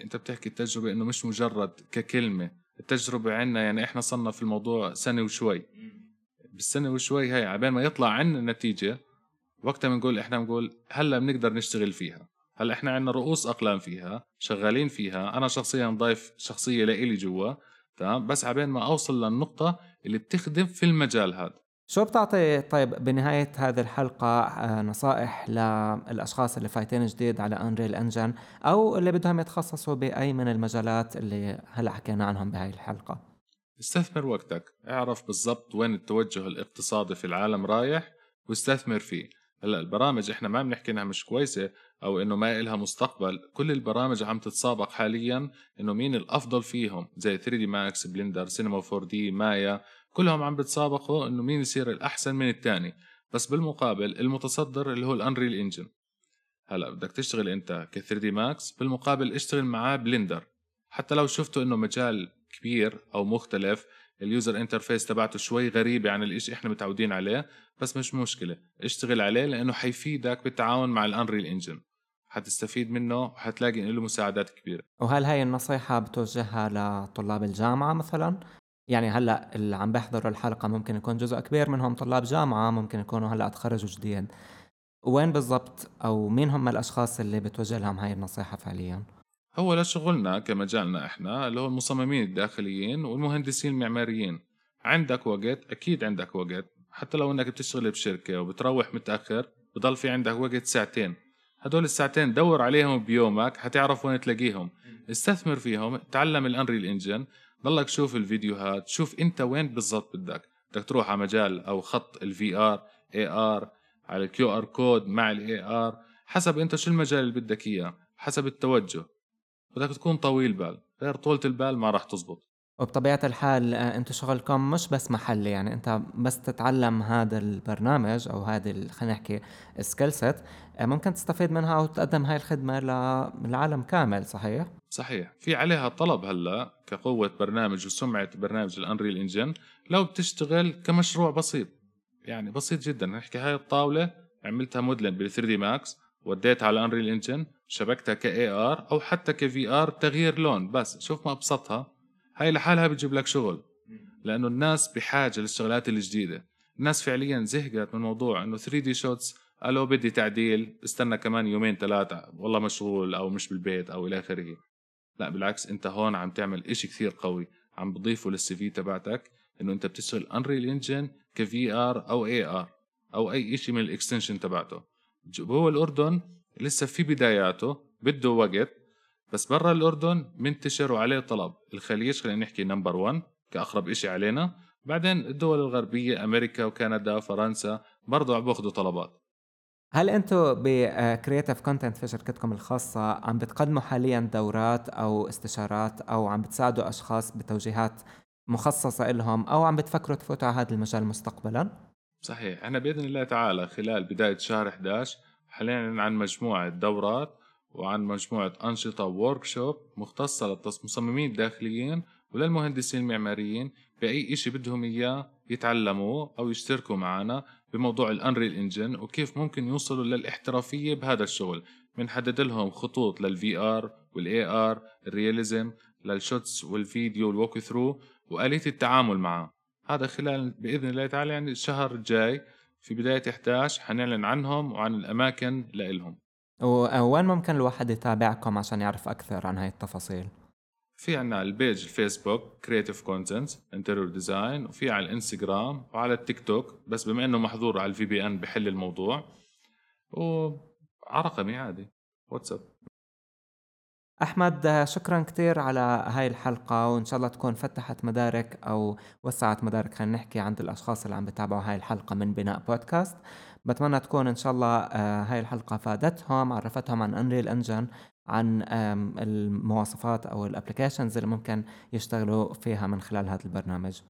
انت بتحكي التجربة انه مش مجرد ككلمة التجربة عندنا يعني إحنا صرنا في الموضوع سنة وشوي. بالسنة وشوي هاي عبين ما يطلع عنا نتيجة وقتها بنقول إحنا بنقول هلا بنقدر نشتغل فيها. هلا إحنا عندنا رؤوس أقلام فيها شغالين فيها أنا شخصيا ضايف شخصية لإلي جوا تمام؟ بس عبين ما أوصل للنقطة اللي بتخدم في المجال هذا. شو بتعطي طيب بنهاية هذه الحلقة آه، نصائح للأشخاص اللي فايتين جديد على Unreal Engine أو اللي بدهم يتخصصوا بأي من المجالات اللي هلأ حكينا عنهم بهاي الحلقة. استثمر وقتك. اعرف بالضبط وين التوجه الاقتصادي في العالم رايح واستثمر فيه. هلأ البرامج إحنا ما بنحكي إنها مش كويسة أو إنه ما إلها مستقبل. كل البرامج عم تتسابق حاليا إنه مين الأفضل فيهم؟ زي 3D Max Blender Cinema 4D Maya كلهم عم بتسابقوا إنه مين يصير الأحسن من الثاني بس بالمقابل المتصدر اللي هو ال Unreal Engine. هلا بدك تشتغل أنت ك 3D Max بالمقابل اشتغل معاه Blender حتى لو شفتوا إنه مجال كبير أو مختلف ال user interface تبعته شوي غريبة عن الإشي إحنا متعودين عليه بس مش مشكلة. اشتغل عليه لأنه حيفيدك بالتعاون مع ال Unreal Engine. حتستفيد منه وحتلاقي له مساعدات كبيرة. وهل هاي النصيحة بتوجهها لطلاب الجامعة مثلا؟ يعني هلأ اللي عم بيحضروا الحلقة ممكن يكون جزء كبير منهم طلاب جامعة ممكن يكونوا هلأ تخرجوا جديد. وين بالضبط أو مين هم الأشخاص اللي بتوجه لهم هاي النصيحة فعليا؟ هو لشغلنا كمجالنا إحنا اللي هو المصممين الداخليين والمهندسين المعماريين. عندك وقت؟ أكيد عندك وقت. حتى لو إنك بتشتغل بشركة وبتروح متأخر بضل في عندك وقت ساعتين. هدول الساعتين دور عليهم بيومك حتعرف وين تلاقيهم. استثمر فيهم تعلم ال Unreal Engine. ضلك شوف الفيديوهات شوف انت وين بالضبط بدك. بدك تروح على مجال أو خط ال VR AR على ال QR code مع ال AR حسب انت شو المجال اللي بدك إياه حسب التوجه. بدك تكون طويل بال غير طولة البال ما راح تزبط. وبطبيعة الحال آه، أنتم شغلكم مش بس محلي يعني انت بس تتعلم هذا البرنامج أو هذه خلينا نحكي skill set آه، ممكن تستفيد منها أو تقدم هاي الخدمة للعالم كامل صحيح؟ صحيح. في عليها طلب هلا كقوة برنامج وسمعة برنامج ال Unreal Engine لو بتشتغل كمشروع بسيط. يعني بسيط جدا. نحكي هاي الطاولة عملتها modeling بال 3D Max وديتها على Unreal Engine شبكتها ك AR أو حتى ك VR تغيير لون. بس شوف ما أبسطها. هاي لحالها بتجيب لك شغل. لأنه الناس بحاجة للشغلات الجديدة. الناس فعليا زهقت من موضوع إنه 3D shots ألو بدي تعديل استنى كمان يومين ثلاثة والله مشغول أو مش بالبيت أو إلى آخره. لا بالعكس أنت هون عم تعمل إشي كثير قوي. عم بضيفه لل CV تبعتك إنه أنت بتشتغل Unreal Engine ك VR أو AR أو أي شيء من ال extension تبعته. هو الأردن لسه في بداياته بده وقت. بس برا الأردن منتشر وعليه طلب. الخليج خلينا نحكي number 1 كأقرب إشي علينا. بعدين الدول الغربية أمريكا وكندا وفرنسا برضو عم باخذوا طلبات. هل أنتم ب Creative Content في شركتكم الخاصة عم بتقدموا حاليا دورات أو استشارات أو عم بتساعدوا أشخاص بتوجيهات مخصصة لهم أو عم بتفكروا تفوتوا على هذا المجال مستقبلا؟ صحيح. إحنا بإذن الله تعالى خلال بداية شهر 11 حنعلن عن مجموعة دورات وعن مجموعة أنشطة workshop مختصة للمصممين الداخليين وللمهندسين المعماريين بأي شيء بدهم إياه يتعلموه أو يشتركوا معنا بموضوع ال Unreal Engine وكيف ممكن يوصلوا للإحترافية بهذا الشغل. بنحدد لهم خطوط لل VR وال AR ال realism لل shots والفيديو وال walkthrough وآلية التعامل معه. هذا خلال بإذن الله تعالى يعني الشهر الجاي في بداية 11 حنعلن عنهم وعن الأماكن لإلهم. ووين ممكن الواحد يتابعكم عشان يعرف أكثر عن هاي التفاصيل؟ في عنا ال page الفيسبوك Creative Content Interior Design وفي على الإنستغرام وعلى التيك توك بس بما إنه محظور على ال VPN بحل الموضوع وعلى رقمي عادي واتساب أحمد شكرا كتير على هاي الحلقة وإن شاء الله تكون فتحت مدارك أو وسعت مدارك خلينا نحكي عند الأشخاص اللي عم بتابعوا هاي الحلقة من بناء بودكاست بتمنى تكون إن شاء الله آه، هاي الحلقة فادتهم عرفتهم عن Unreal Engine عن المواصفات أو ال applications اللي ممكن يشتغلوا فيها من خلال هذا البرنامج.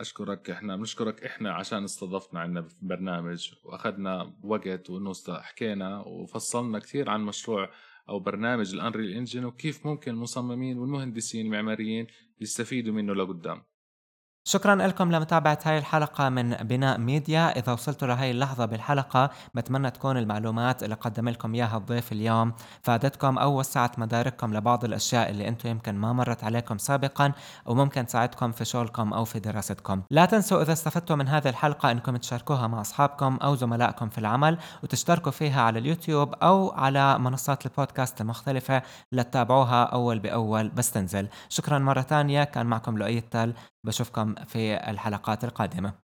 أشكرك إحنا بنشكرك إحنا عشان استضفتنا عنا في البرنامج وأخذنا وقت وانه حكينا وفصلنا كثير عن مشروع أو برنامج ال Unreal Engine وكيف ممكن المصممين والمهندسين المعماريين يستفيدوا منه لقدام. شكرا لكم لمتابعة هاي الحلقة من بناء ميديا. إذا وصلتوا لهي اللحظة بالحلقة بتمنى تكون المعلومات اللي قدم لكم إياها الضيف اليوم فادتكم أو وسعت مدارككم لبعض الأشياء اللي أنتم يمكن ما مرت عليكم سابقا وممكن تساعدكم في شغلكم أو في دراستكم. لا تنسوا إذا استفدتوا من هذه الحلقة أنكم تشاركوها مع أصحابكم أو زملائكم في العمل وتشتركوا فيها على اليوتيوب أو على منصات البودكاست المختلفة لتتابعوها أول بأول. بس تنزل. شكرا مرة ثانية. كان معكم لؤي التل. بشوفكم في الحلقات القادمة.